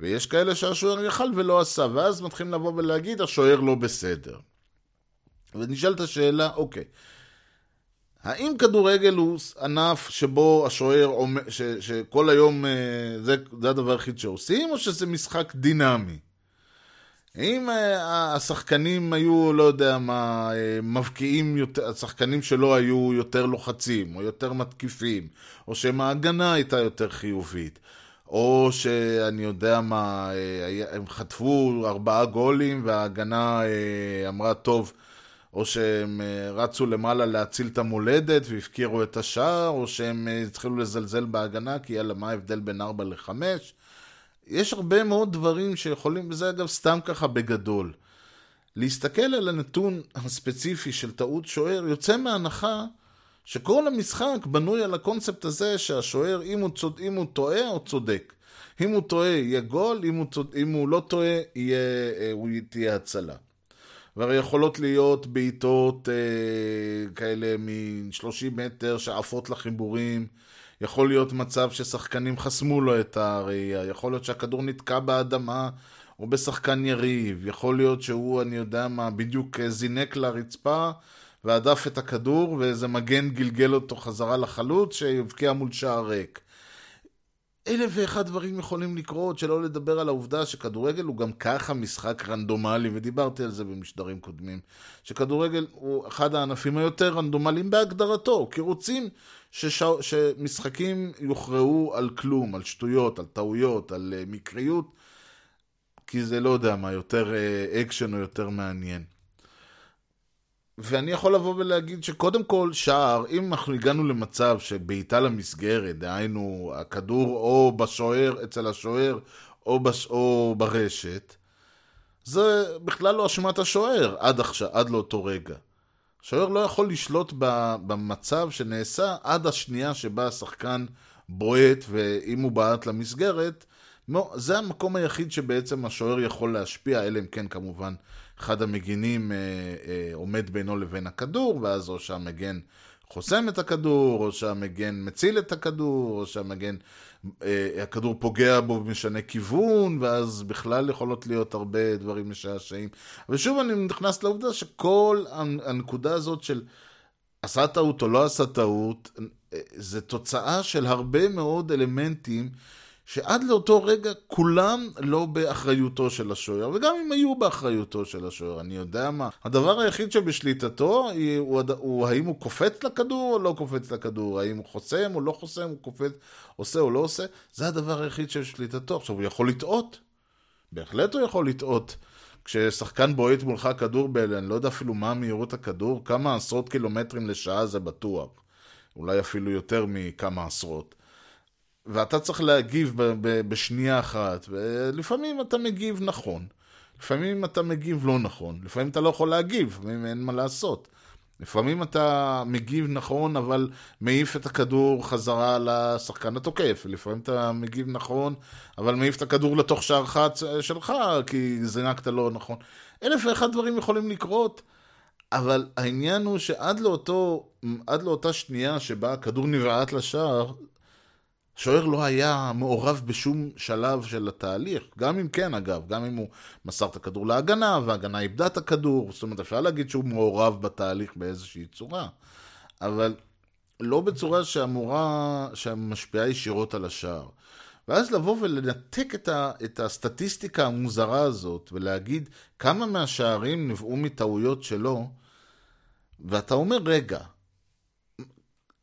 ויש כאלה שהשוער יכל ולא עשה, ואז מתחילים לבוא ולהגיד, השוער לא בסדר. ונשאלת השאלה, אוקיי, האם כדורגל הוא ענף שבו השוער, עומד, שכל היום אה, זה, זה הדבר היחיד שעושים, או שזה משחק דינמי? אם אה, השחקנים היו, לא יודע מה, אה, מבקיעים יותר, השחקנים שלא היו יותר לוחצים, או יותר מתקיפים, או שהם ההגנה הייתה יותר חיובית, או שאני יודע מה, הם חטפו ארבעה גולים וההגנה אמרה, טוב, או שהם אה, רצו למעלה להציל את המולדת והפקירו את השער, או שהם אה, התחילו לזלזל בהגנה, כי יאללה, מה ההבדל בין 4 ל-5? יש הרבה מאוד דברים שיכולים, וזה אגב סתם ככה בגדול. להסתכל על הנתון הספציפי של טעות שוער, יוצא מהנחה שכל המשחק בנוי על הקונספט הזה שהשוער, אם הוא, צוד, אם הוא טועה או צודק. אם הוא טועה, יהיה גול, אם הוא, צוד, אם הוא לא טועה, יהיה, אה, הוא תהיה הצלה. והרי יכולות להיות בעיטות אה, כאלה מ-30 מטר שעפות לחיבורים, יכול להיות מצב ששחקנים חסמו לו את הראייה, יכול להיות שהכדור נתקע באדמה או בשחקן יריב, יכול להיות שהוא, אני יודע מה, בדיוק אה, זינק לרצפה והדף את הכדור ואיזה מגן גלגל אותו חזרה לחלוץ שיבקיע מול שער ריק. אלף ואחד דברים יכולים לקרות, שלא לדבר על העובדה שכדורגל הוא גם ככה משחק רנדומלי, ודיברתי על זה במשדרים קודמים, שכדורגל הוא אחד הענפים היותר רנדומליים בהגדרתו, כי רוצים שש... שמשחקים יוכרעו על כלום, על שטויות, על טעויות, על אה, מקריות, כי זה לא יודע מה, יותר אקשן אה, או יותר מעניין. ואני יכול לבוא ולהגיד שקודם כל שער, אם אנחנו הגענו למצב שבעיטה למסגרת, דהיינו הכדור או בשוער, אצל השוער, או, בש... או ברשת, זה בכלל לא אשמת השוער עד עכשיו, עד לאותו רגע. השוער לא יכול לשלוט במצב שנעשה עד השנייה שבה השחקן בועט, ואם הוא בעט למסגרת, זה המקום היחיד שבעצם השוער יכול להשפיע, אלא אם כן כמובן אחד המגינים אה, אה, עומד בינו לבין הכדור, ואז או שהמגן חוסם את הכדור, או שהמגן מציל את הכדור, או שהמגן, אה, הכדור פוגע בו ומשנה כיוון, ואז בכלל יכולות להיות הרבה דברים משעשעים. ושוב אני נכנס לעובדה שכל הנקודה הזאת של עשה טעות או לא עשה טעות, אה, זה תוצאה של הרבה מאוד אלמנטים שעד לאותו רגע כולם לא באחריותו של השוער, וגם אם היו באחריותו של השוער, אני יודע מה. הדבר היחיד שבשליטתו הוא, הוא, הוא האם הוא קופץ לכדור או לא קופץ לכדור, האם הוא חוסם או לא חוסם, הוא קופץ, עושה או לא עושה, זה הדבר היחיד שבשליטתו. עכשיו, הוא יכול לטעות, בהחלט הוא יכול לטעות. כששחקן בועט מולך כדור ב... אני לא יודע אפילו מה מהירות הכדור, כמה עשרות קילומטרים לשעה זה בטוח. אולי אפילו יותר מכמה עשרות. ואתה צריך להגיב ב- ב- בשנייה אחת, ולפעמים אתה מגיב נכון. לפעמים אתה מגיב לא נכון. לפעמים אתה לא יכול להגיב, לפעמים אין מה לעשות. לפעמים אתה מגיב נכון, אבל מעיף את הכדור חזרה לשחקן התוקף. לפעמים אתה מגיב נכון, אבל מעיף את הכדור לתוך שערך שלך, כי זינקת לא נכון. אלף ואחד דברים יכולים לקרות, אבל העניין הוא שעד לאותו, לאותה שנייה שבה הכדור נבעט לשער, שוער לא היה מעורב בשום שלב של התהליך, גם אם כן אגב, גם אם הוא מסר את הכדור להגנה וההגנה איבדה את הכדור, זאת אומרת אפשר להגיד שהוא מעורב בתהליך באיזושהי צורה, אבל לא בצורה שאמורה, שמשפיעה ישירות על השער. ואז לבוא ולנתק את, ה, את הסטטיסטיקה המוזרה הזאת ולהגיד כמה מהשערים נבעו מטעויות שלו, ואתה אומר, רגע,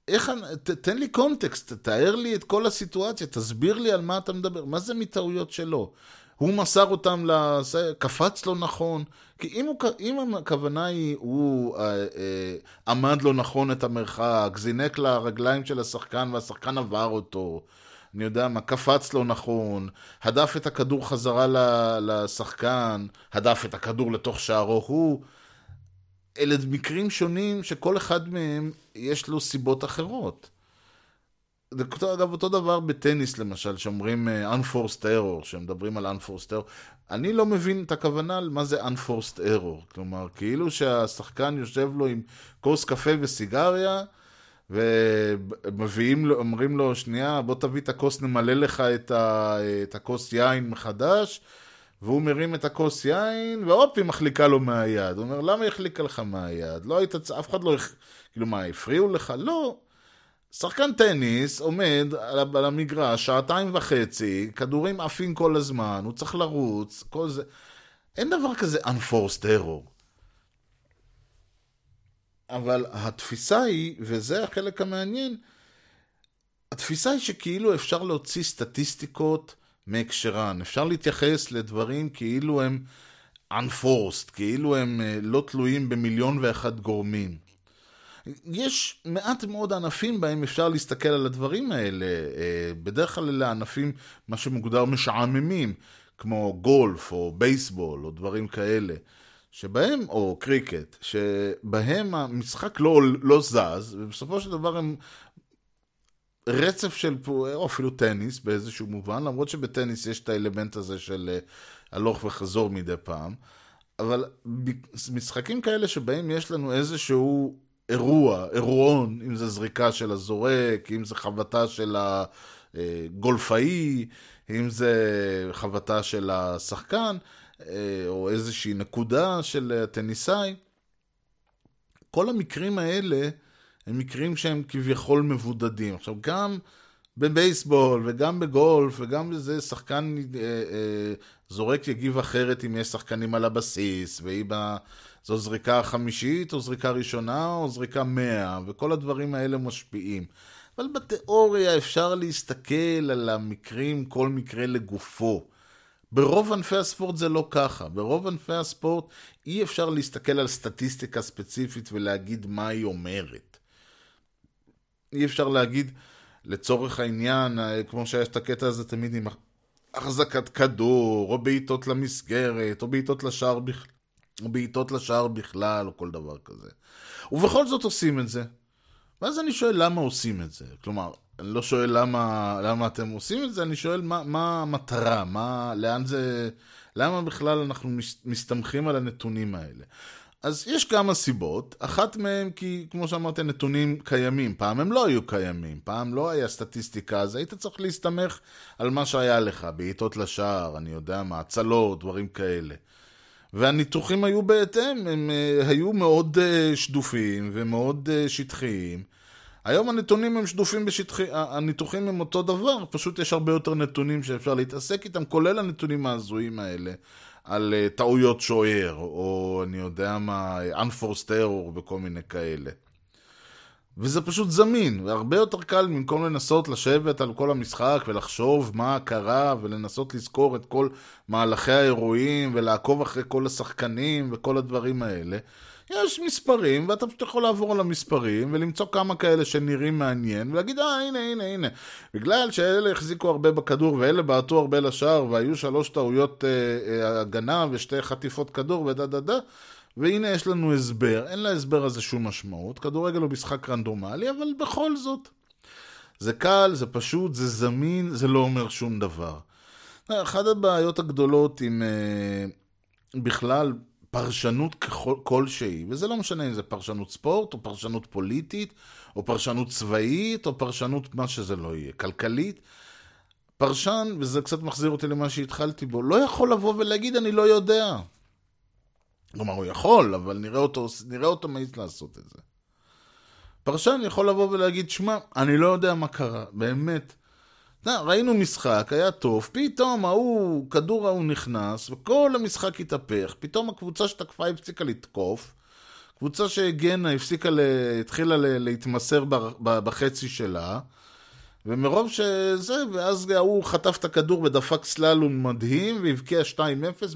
איך, ת, תן לי קונטקסט, תאר לי את כל הסיטואציה, תסביר לי על מה אתה מדבר, מה זה מטעויות שלו? הוא מסר אותם, לזה, קפץ לו נכון, כי אם, הוא, אם הכוונה היא, הוא אה, אה, עמד לו נכון את המרחק, זינק לרגליים של השחקן והשחקן עבר אותו, אני יודע מה, קפץ לו נכון, הדף את הכדור חזרה לשחקן, הדף את הכדור לתוך שערו הוא, אלה מקרים שונים שכל אחד מהם יש לו סיבות אחרות. זה אגב אותו דבר בטניס למשל, שאומרים uh, unforced error, שמדברים על unforced error. אני לא מבין את הכוונה על מה זה unforced error. כלומר, כאילו שהשחקן יושב לו עם כוס קפה וסיגריה, ומביאים לו, אומרים לו, שנייה, בוא תביא את הכוס, נמלא לך את הכוס יין מחדש, והוא מרים את הכוס יין, והופ, היא מחליקה לו מהיד. הוא אומר, למה היא החליקה לך מהיד? לא היית, אף אחד לא, כאילו מה, הפריעו לך? לא. שחקן טניס עומד על המגרש שעתיים וחצי, כדורים עפים כל הזמן, הוא צריך לרוץ, כל זה. אין דבר כזה unforced error. אבל התפיסה היא, וזה החלק המעניין, התפיסה היא שכאילו אפשר להוציא סטטיסטיקות מהקשרן. אפשר להתייחס לדברים כאילו הם unforced, כאילו הם אה, לא תלויים במיליון ואחד גורמים. יש מעט מאוד ענפים בהם אפשר להסתכל על הדברים האלה. אה, בדרך כלל אלה ענפים, מה שמוגדר משעממים, כמו גולף או בייסבול או דברים כאלה. שבהם, או קריקט, שבהם המשחק לא, לא זז, ובסופו של דבר הם רצף של, או אפילו טניס באיזשהו מובן, למרות שבטניס יש את האלמנט הזה של אה, הלוך וחזור מדי פעם, אבל משחקים כאלה שבהם יש לנו איזשהו אירוע, אירועון, אם זה זריקה של הזורק, אם זה חבטה של הגולפאי, אם זה חבטה של השחקן, אה, או איזושהי נקודה של הטניסאי, כל המקרים האלה הם מקרים שהם כביכול מבודדים. עכשיו, גם בבייסבול וגם בגולף וגם בזה, שחקן אה, אה, זורק יגיב אחרת אם יש שחקנים על הבסיס, והיא ב... זו זריקה חמישית, או זריקה ראשונה, או זריקה מאה, וכל הדברים האלה משפיעים. אבל בתיאוריה אפשר להסתכל על המקרים, כל מקרה לגופו. ברוב ענפי הספורט זה לא ככה. ברוב ענפי הספורט אי אפשר להסתכל על סטטיסטיקה ספציפית ולהגיד מה היא אומרת. אי אפשר להגיד, לצורך העניין, אה, כמו שיש את הקטע הזה תמיד עם החזקת כדור, או בעיטות למסגרת, או בעיטות לשער בכלל. או בעיטות לשער בכלל, או כל דבר כזה. ובכל זאת עושים את זה. ואז אני שואל למה עושים את זה. כלומר, אני לא שואל למה, למה אתם עושים את זה, אני שואל מה, מה המטרה, מה, לאן זה, למה בכלל אנחנו מסתמכים על הנתונים האלה. אז יש כמה סיבות, אחת מהן כי, כמו שאמרתי, הנתונים קיימים. פעם הם לא היו קיימים, פעם לא היה סטטיסטיקה, אז היית צריך להסתמך על מה שהיה לך, בעיטות לשער, אני יודע מה, הצלות, דברים כאלה. והניתוחים היו בהתאם, הם uh, היו מאוד uh, שדופים ומאוד uh, שטחיים. היום הנתונים הם שדופים בשטחי, הניתוחים הם אותו דבר, פשוט יש הרבה יותר נתונים שאפשר להתעסק איתם, כולל הנתונים ההזויים האלה על uh, טעויות שוער, או אני יודע מה, unforced error וכל מיני כאלה. וזה פשוט זמין, והרבה יותר קל במקום לנסות לשבת על כל המשחק ולחשוב מה קרה ולנסות לזכור את כל מהלכי האירועים ולעקוב אחרי כל השחקנים וכל הדברים האלה. יש מספרים, ואתה פשוט יכול לעבור על המספרים ולמצוא כמה כאלה שנראים מעניין ולהגיד, אה, הנה, הנה, הנה. בגלל שאלה החזיקו הרבה בכדור ואלה בעטו הרבה לשער והיו שלוש טעויות אה, אה, הגנה ושתי חטיפות כדור ודה דה דה והנה יש לנו הסבר, אין להסבר הזה שום משמעות, כדורגל הוא משחק רנדומלי, אבל בכל זאת. זה קל, זה פשוט, זה זמין, זה לא אומר שום דבר. אחת הבעיות הגדולות עם אה, בכלל פרשנות ככל, כלשהי, וזה לא משנה אם זה פרשנות ספורט, או פרשנות פוליטית, או פרשנות צבאית, או פרשנות מה שזה לא יהיה, כלכלית. פרשן, וזה קצת מחזיר אותי למה שהתחלתי בו, לא יכול לבוא ולהגיד אני לא יודע. כלומר, הוא יכול, אבל נראה אותו, נראה אותו מעיץ לעשות את זה. פרשן יכול לבוא ולהגיד, שמע, אני לא יודע מה קרה, באמת. ראינו משחק, היה טוב, פתאום ההוא, כדור ההוא נכנס, וכל המשחק התהפך, פתאום הקבוצה שתקפה הפסיקה לתקוף, קבוצה שהגנה הפסיקה, ל... התחילה ל... להתמסר בחצי שלה, ומרוב שזה, ואז ההוא חטף את הכדור ודפק סללום מדהים, והבקיע 2-0,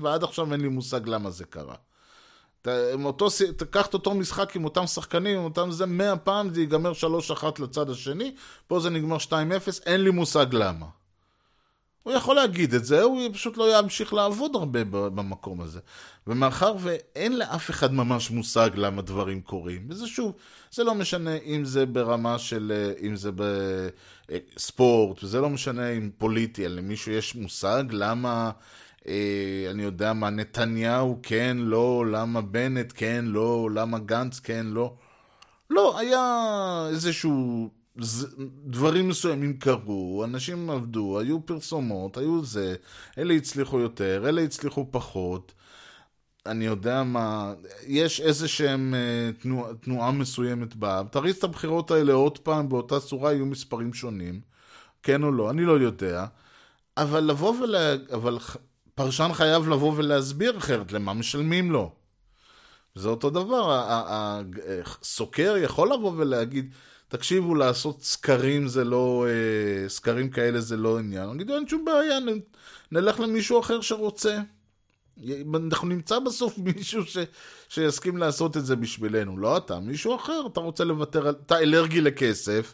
ועד עכשיו אין לי מושג למה זה קרה. אותו, תקח את אותו משחק עם אותם שחקנים, עם אותם זה, מאה פעם זה ייגמר 3-1 לצד השני, פה זה נגמר 2-0, אין לי מושג למה. הוא יכול להגיד את זה, הוא פשוט לא ימשיך לעבוד הרבה במקום הזה. ומאחר ואין לאף אחד ממש מושג למה דברים קורים, וזה שוב, זה לא משנה אם זה ברמה של, אם זה בספורט, וזה לא משנה אם פוליטי, למישהו יש מושג למה אה, אני יודע מה, נתניהו כן, לא, למה בנט כן, לא, למה גנץ כן, לא. לא, היה איזשהו... דברים מסוימים קרו, אנשים עבדו, היו פרסומות, היו זה, אלה הצליחו יותר, אלה הצליחו פחות. אני יודע מה, יש איזה שהם אה, תנוע, תנועה מסוימת בה, תריץ את הבחירות האלה עוד פעם, באותה צורה יהיו מספרים שונים, כן או לא, אני לא יודע, אבל לבוא ול... אבל פרשן חייב לבוא ולהסביר אחרת למה משלמים לו. זה אותו דבר, הסוקר יכול לבוא ולהגיד, תקשיבו, לעשות סקרים זה לא, אה, סקרים כאלה זה לא עניין. אגיד, אין שום בעיה, נלך למישהו אחר שרוצה. אנחנו נמצא בסוף מישהו ש, שיסכים לעשות את זה בשבילנו, לא אתה, מישהו אחר, אתה רוצה לוותר, אתה אלרגי לכסף,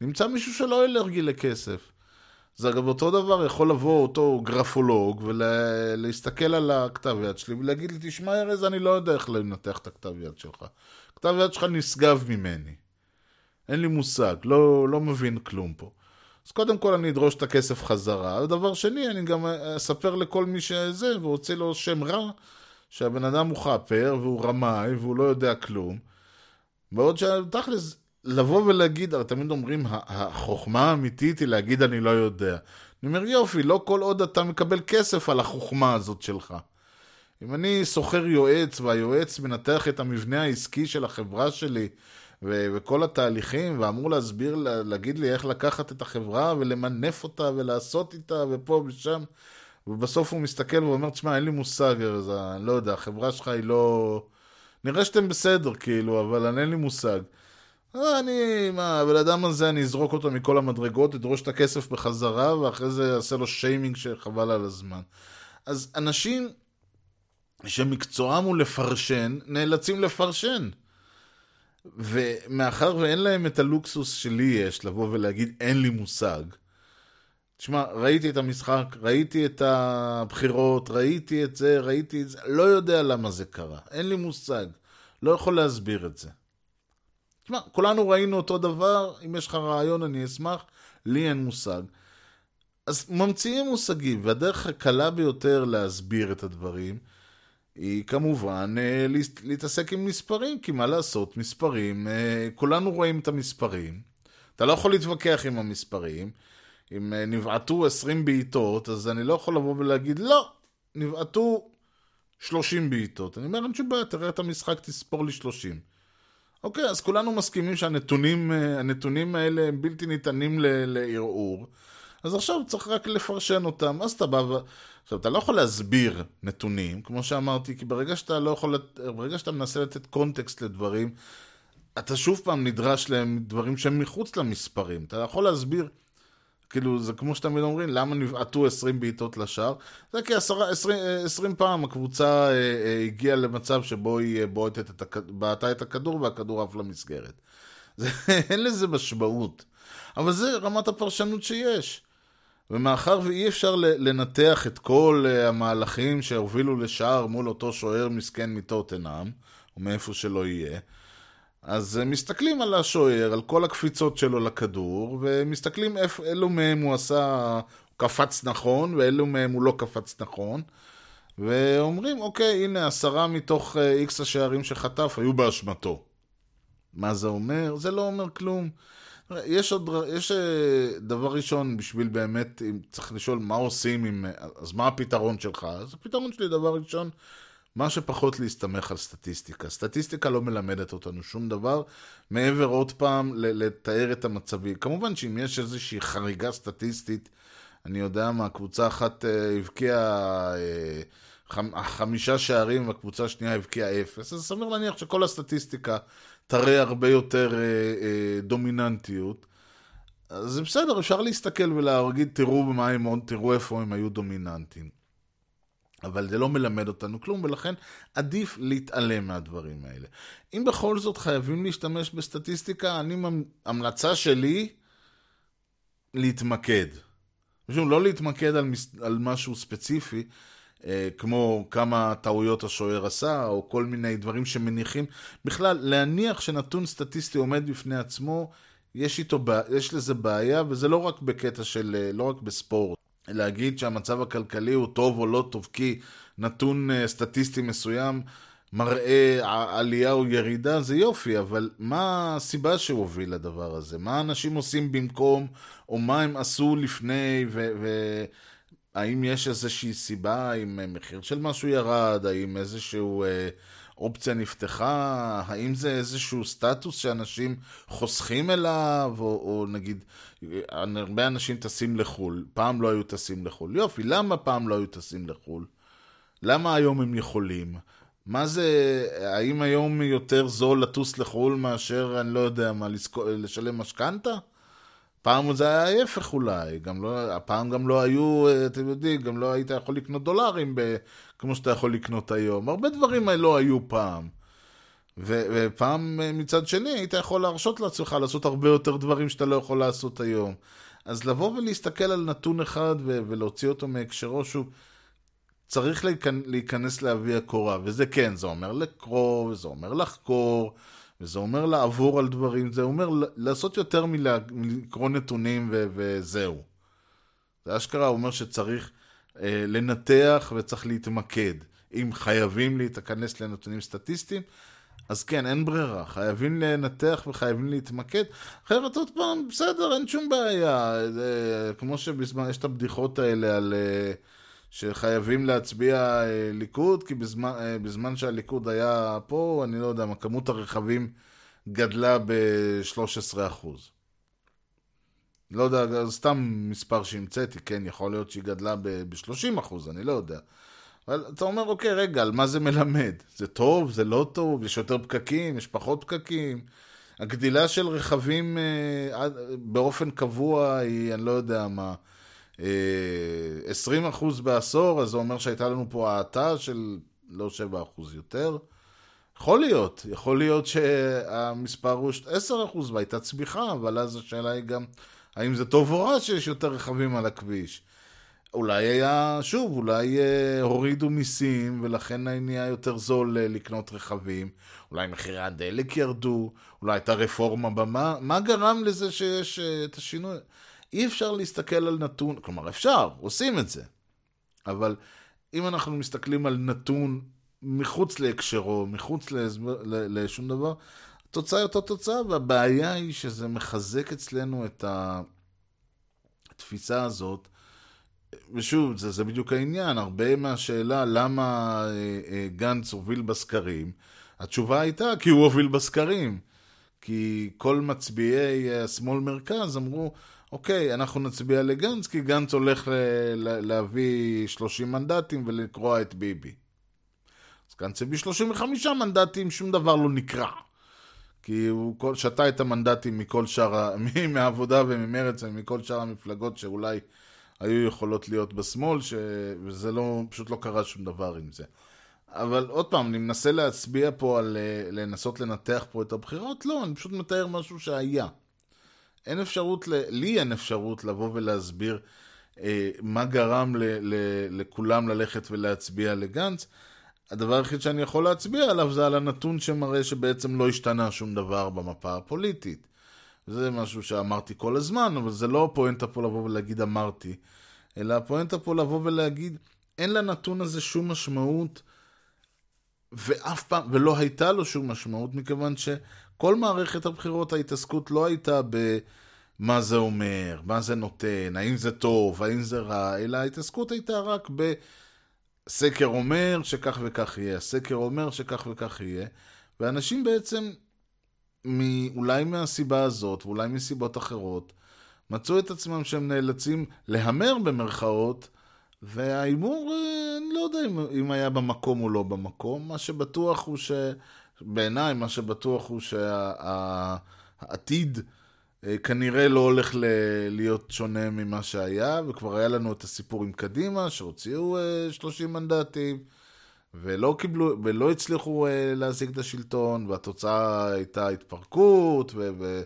נמצא מישהו שלא אלרגי לכסף. זה אגב אותו דבר, יכול לבוא אותו גרפולוג ולהסתכל על הכתב יד שלי ולהגיד לי, תשמע ארז, אני לא יודע איך לנתח את הכתב יד שלך. הכתב יד שלך נשגב ממני. אין לי מושג, לא, לא מבין כלום פה. אז קודם כל אני אדרוש את הכסף חזרה. ודבר שני, אני גם אספר לכל מי שזה, ואוציא לו שם רע, שהבן אדם הוא חאפר, והוא רמאי, והוא לא יודע כלום. בעוד שתכלס, לבוא ולהגיד, הרי תמיד אומרים, החוכמה האמיתית היא להגיד אני לא יודע. אני אומר, יופי, לא כל עוד אתה מקבל כסף על החוכמה הזאת שלך. אם אני שוכר יועץ, והיועץ מנתח את המבנה העסקי של החברה שלי, ו- וכל התהליכים, ואמור להסביר, להגיד לי איך לקחת את החברה, ולמנף אותה, ולעשות איתה, ופה ושם, ובסוף הוא מסתכל ואומר, תשמע, אין לי מושג, ארז, אני לא יודע, החברה שלך היא לא... נראה שאתם בסדר, כאילו, אבל אין לי מושג. אני, מה, הבן אדם הזה, אני אזרוק אותו מכל המדרגות, אדרוש את הכסף בחזרה, ואחרי זה אעשה לו שיימינג שחבל על הזמן. אז אנשים שמקצועם הוא לפרשן, נאלצים לפרשן. ומאחר ואין להם את הלוקסוס שלי יש, לבוא ולהגיד אין לי מושג. תשמע, ראיתי את המשחק, ראיתי את הבחירות, ראיתי את זה, ראיתי את זה, לא יודע למה זה קרה, אין לי מושג, לא יכול להסביר את זה. תשמע, כולנו ראינו אותו דבר, אם יש לך רעיון אני אשמח, לי אין מושג. אז ממציאים מושגים, והדרך הקלה ביותר להסביר את הדברים היא כמובן אה, להתעסק עם מספרים, כי מה לעשות, מספרים, אה, כולנו רואים את המספרים. אתה לא יכול להתווכח עם המספרים. אם אה, נבעטו 20 בעיטות, אז אני לא יכול לבוא ולהגיד, לא, נבעטו 30 בעיטות. אני אומר, אין שום בעיה, תראה את המשחק, תספור לי 30. אוקיי, אז כולנו מסכימים שהנתונים אה, האלה הם בלתי ניתנים לערעור. אז עכשיו צריך רק לפרשן אותם. אז אתה בא ו... עכשיו, אתה לא יכול להסביר נתונים, כמו שאמרתי, כי ברגע שאתה לא יכול... ברגע שאתה מנסה לתת קונטקסט לדברים, אתה שוב פעם נדרש להם דברים שהם מחוץ למספרים. אתה יכול להסביר, כאילו, זה כמו שתמיד אומרים, למה נבעטו 20 בעיטות לשער? זה כי 10, 20, 20 פעם הקבוצה אה, אה, הגיעה למצב שבו היא אה, בועטת את הכ- את הכדור והכדור עף למסגרת. זה, אין לזה משמעות. אבל זה רמת הפרשנות שיש. ומאחר ואי אפשר לנתח את כל המהלכים שהובילו לשער מול אותו שוער מסכן מטוטנאם, או מאיפה שלא יהיה, אז אה, מסתכלים על השוער, על כל הקפיצות שלו לכדור, ומסתכלים אילו מהם הוא עשה, קפץ נכון, ואילו מהם הוא לא קפץ נכון, ואומרים, אוקיי, הנה עשרה מתוך אה, איקס השערים שחטף היו באשמתו. מה זה אומר? זה לא אומר כלום. יש עוד, יש אה, דבר ראשון בשביל באמת, אם צריך לשאול מה עושים עם, אה, אז מה הפתרון שלך? אז הפתרון שלי, דבר ראשון, מה שפחות להסתמך על סטטיסטיקה. סטטיסטיקה לא מלמדת אותנו שום דבר, מעבר עוד פעם לתאר את המצבים. כמובן שאם יש איזושהי חריגה סטטיסטית, אני יודע מה, קבוצה אחת אה, הבקיעה אה, חמ, חמישה שערים והקבוצה השנייה הבקיעה אפס, אז סביר להניח שכל הסטטיסטיקה תראה הרבה יותר אה, אה, דומיננטיות. אז זה בסדר, אפשר להסתכל ולהגיד, תראו במה הם עוד, תראו איפה הם היו דומיננטיים. אבל זה לא מלמד אותנו כלום, ולכן עדיף להתעלם מהדברים האלה. אם בכל זאת חייבים להשתמש בסטטיסטיקה, אני, המלצה שלי, להתמקד. פשוט לא להתמקד על, מס, על משהו ספציפי, אה, כמו כמה טעויות השוער עשה, או כל מיני דברים שמניחים. בכלל, להניח שנתון סטטיסטי עומד בפני עצמו, יש, איתו, יש לזה בעיה, וזה לא רק בקטע של, אה, לא רק בספורט. להגיד שהמצב הכלכלי הוא טוב או לא טוב, כי נתון אה, סטטיסטי מסוים מראה עלייה או ירידה, זה יופי, אבל מה הסיבה שהוביל לדבר הזה? מה אנשים עושים במקום, או מה הם עשו לפני, ו... ו... האם יש איזושהי סיבה, האם מחיר של משהו ירד, האם איזשהו אה, אופציה נפתחה, האם זה איזשהו סטטוס שאנשים חוסכים אליו, או, או נגיד, הרבה אנשים טסים לחו"ל, פעם לא היו טסים לחו"ל. יופי, למה פעם לא היו טסים לחו"ל? למה היום הם יכולים? מה זה, האם היום יותר זול לטוס לחו"ל מאשר, אני לא יודע מה, לשלם משכנתה? פעם זה היה ההפך אולי, גם לא, הפעם גם לא היו, אתם יודעים, גם לא היית יכול לקנות דולרים ב, כמו שאתה יכול לקנות היום. הרבה דברים לא היו פעם. ו, ופעם מצד שני היית יכול להרשות לעצמך לעשות הרבה יותר דברים שאתה לא יכול לעשות היום. אז לבוא ולהסתכל על נתון אחד ו, ולהוציא אותו מהקשרו שוב, צריך להיכנס, לעובי הקורה, וזה כן, זה אומר לקרוא, וזה אומר לחקור, וזה אומר לעבור על דברים, זה אומר לעשות יותר מלקרוא נתונים ו- וזהו. זה אשכרה אומר שצריך אה, לנתח וצריך להתמקד. אם חייבים להיכנס לנתונים סטטיסטיים, אז כן, אין ברירה. חייבים לנתח וחייבים להתמקד. אחרת עוד פעם, בסדר, אין שום בעיה. זה, כמו שבזמן, יש את הבדיחות האלה על... אה, שחייבים להצביע אה, ליכוד, כי בזמן, אה, בזמן שהליכוד היה פה, אני לא יודע מה, כמות הרכבים גדלה ב-13%. לא יודע, סתם מספר שהמצאתי, כן, יכול להיות שהיא גדלה ב-30%, אני לא יודע. אבל אתה אומר, אוקיי, רגע, על מה זה מלמד? זה טוב, זה לא טוב, יש יותר פקקים, יש פחות פקקים. הגדילה של רכבים אה, באופן קבוע היא, אני לא יודע מה, 20% בעשור, אז זה אומר שהייתה לנו פה האטה של לא 7% יותר. יכול להיות, יכול להיות שהמספר הוא 10% והייתה צמיחה, אבל אז השאלה היא גם, האם זה טוב או רע שיש יותר רכבים על הכביש? אולי היה, שוב, אולי אה, הורידו מיסים ולכן נהיה יותר זול אה, לקנות רכבים, אולי מחירי הדלק ירדו, אולי הייתה רפורמה במה, מה גרם לזה שיש אה, את השינוי? אי אפשר להסתכל על נתון, כלומר אפשר, עושים את זה, אבל אם אנחנו מסתכלים על נתון מחוץ להקשרו, מחוץ להסבר, לשום דבר, התוצאה היא אותה תוצאה, והבעיה היא שזה מחזק אצלנו את התפיסה הזאת. ושוב, זה, זה בדיוק העניין, הרבה מהשאלה למה אה, אה, גנץ הוביל בסקרים, התשובה הייתה כי הוא הוביל בסקרים. כי כל מצביעי השמאל מרכז אמרו, אוקיי, אנחנו נצביע לגנץ, כי גנץ הולך להביא 30 מנדטים ולקרוע את ביבי. אז גנץ הביא 35 מנדטים, שום דבר לא נקרע. כי הוא שתה את המנדטים מכל שאר, מהעבודה וממרצ ומכל שאר המפלגות שאולי היו יכולות להיות בשמאל, ש... וזה לא, פשוט לא קרה שום דבר עם זה. אבל עוד פעם, אני מנסה להצביע פה על אה, לנסות לנתח פה את הבחירות, לא, אני פשוט מתאר משהו שהיה. אין אפשרות, ל... לי אין אפשרות לבוא ולהסביר אה, מה גרם ל... ל... לכולם ללכת ולהצביע לגנץ. הדבר היחיד שאני יכול להצביע עליו זה על הנתון שמראה שבעצם לא השתנה שום דבר במפה הפוליטית. זה משהו שאמרתי כל הזמן, אבל זה לא הפואנטה פה לבוא ולהגיד אמרתי, אלא הפואנטה פה לבוא ולהגיד, אין לנתון הזה שום משמעות, ואף פעם, ולא הייתה לו שום משמעות, מכיוון שכל מערכת הבחירות ההתעסקות לא הייתה במה זה אומר, מה זה נותן, האם זה טוב, האם זה רע, אלא ההתעסקות הייתה רק בסקר אומר שכך וכך יהיה, הסקר אומר שכך וכך יהיה, ואנשים בעצם אולי מהסיבה הזאת, ואולי מסיבות אחרות, מצאו את עצמם שהם נאלצים להמר במרכאות, וההימור, אה, אני לא יודע אם, אם היה במקום או לא במקום, מה שבטוח הוא ש... בעיניי, מה שבטוח הוא שהעתיד כנראה לא הולך ל... להיות שונה ממה שהיה, וכבר היה לנו את הסיפור עם קדימה, שהוציאו אה, 30 מנדטים. ולא קיבלו, ולא הצליחו uh, להשיג את השלטון, והתוצאה הייתה התפרקות, ו- ו-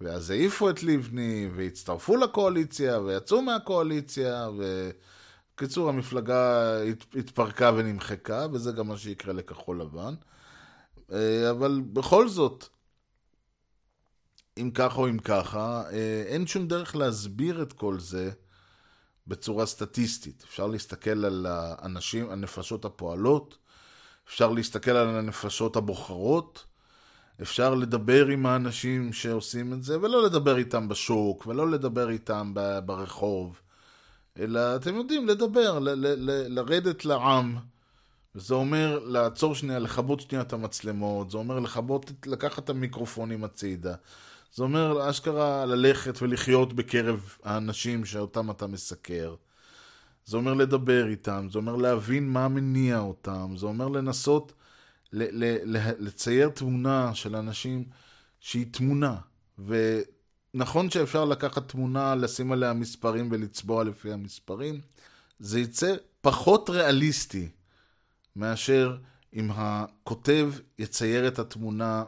ואז העיפו את לבני, והצטרפו לקואליציה, ויצאו מהקואליציה, ובקיצור, המפלגה הת- התפרקה ונמחקה, וזה גם מה שיקרה לכחול לבן. Uh, אבל בכל זאת, אם ככה או אם ככה, uh, אין שום דרך להסביר את כל זה. בצורה סטטיסטית. אפשר להסתכל על האנשים, הנפשות הפועלות, אפשר להסתכל על הנפשות הבוחרות, אפשר לדבר עם האנשים שעושים את זה, ולא לדבר איתם בשוק, ולא לדבר איתם ברחוב, אלא אתם יודעים, לדבר, ל- ל- ל- לרדת לעם. זה אומר לעצור שנייה, לכבות שנייה את המצלמות, זה אומר לכבות, לקחת את המיקרופונים הצידה. זה אומר אשכרה ללכת ולחיות בקרב האנשים שאותם אתה מסקר. זה אומר לדבר איתם, זה אומר להבין מה מניע אותם, זה אומר לנסות ל- ל- ל- לצייר תמונה של אנשים שהיא תמונה. ונכון שאפשר לקחת תמונה, לשים עליה מספרים ולצבוע לפי המספרים, זה יצא פחות ריאליסטי מאשר אם הכותב יצייר את התמונה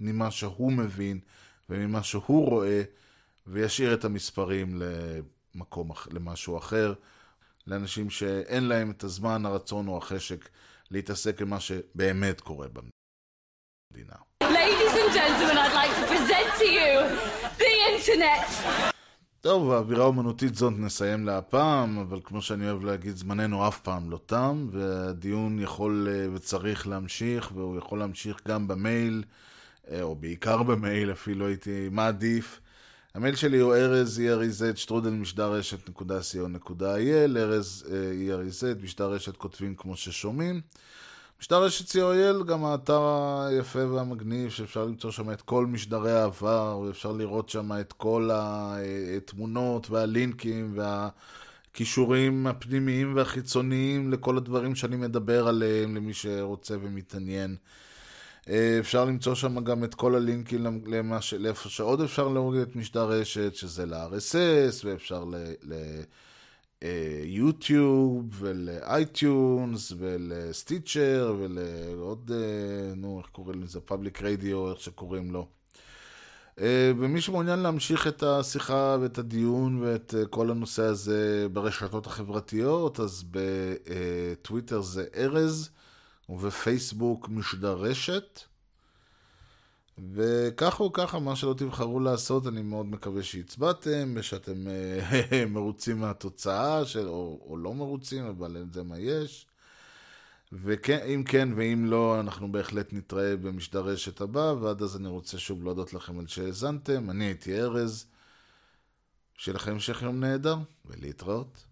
ממה שהוא מבין וממה שהוא רואה, וישאיר את המספרים למקום, למשהו אחר, לאנשים שאין להם את הזמן, הרצון או החשק להתעסק עם מה שבאמת קורה במדינה. Ladies and gentlemen, I'd like to present to you the internet. טוב, באווירה אומנותית זאת נסיים להפעם, אבל כמו שאני אוהב להגיד, זמננו אף פעם לא תם, והדיון יכול אה, וצריך להמשיך, והוא יכול להמשיך גם במייל, אה, או בעיקר במייל אפילו הייתי מעדיף. המייל שלי הוא ארז ERZ שטרודל משדר רשת נקודה co.il, ארז אה, ERZ, משדר רשת כותבים כמו ששומעים. משדר רשת co.il, גם האתר היפה והמגניב, שאפשר למצוא שם את כל משדרי העבר, ואפשר לראות שם את כל התמונות והלינקים והכישורים הפנימיים והחיצוניים לכל הדברים שאני מדבר עליהם, למי שרוצה ומתעניין. אה, אפשר למצוא שם גם את כל הלינקים למה ש... לאיפה שעוד אפשר להוריד את משדר רשת, שזה ל-RSS, ואפשר ל... ל... יוטיוב ול iTunes ול Stitcher ולעוד, אה, נו, איך קוראים לזה? public radio, איך שקוראים לו. אה, ומי שמעוניין להמשיך את השיחה ואת הדיון ואת אה, כל הנושא הזה ברשתות החברתיות, אז בטוויטר זה ארז, ובפייסבוק משדר רשת. וככה או ככה, מה שלא תבחרו לעשות, אני מאוד מקווה שהצבעתם, ושאתם אה, מרוצים מהתוצאה, של, או, או לא מרוצים, אבל זה מה יש. ואם כן ואם לא, אנחנו בהחלט נתראה במשדר רשת הבא, ועד אז אני רוצה שוב להודות לכם על שהאזנתם. אני הייתי ארז, שיהיה לכם המשך יום נהדר, ולהתראות.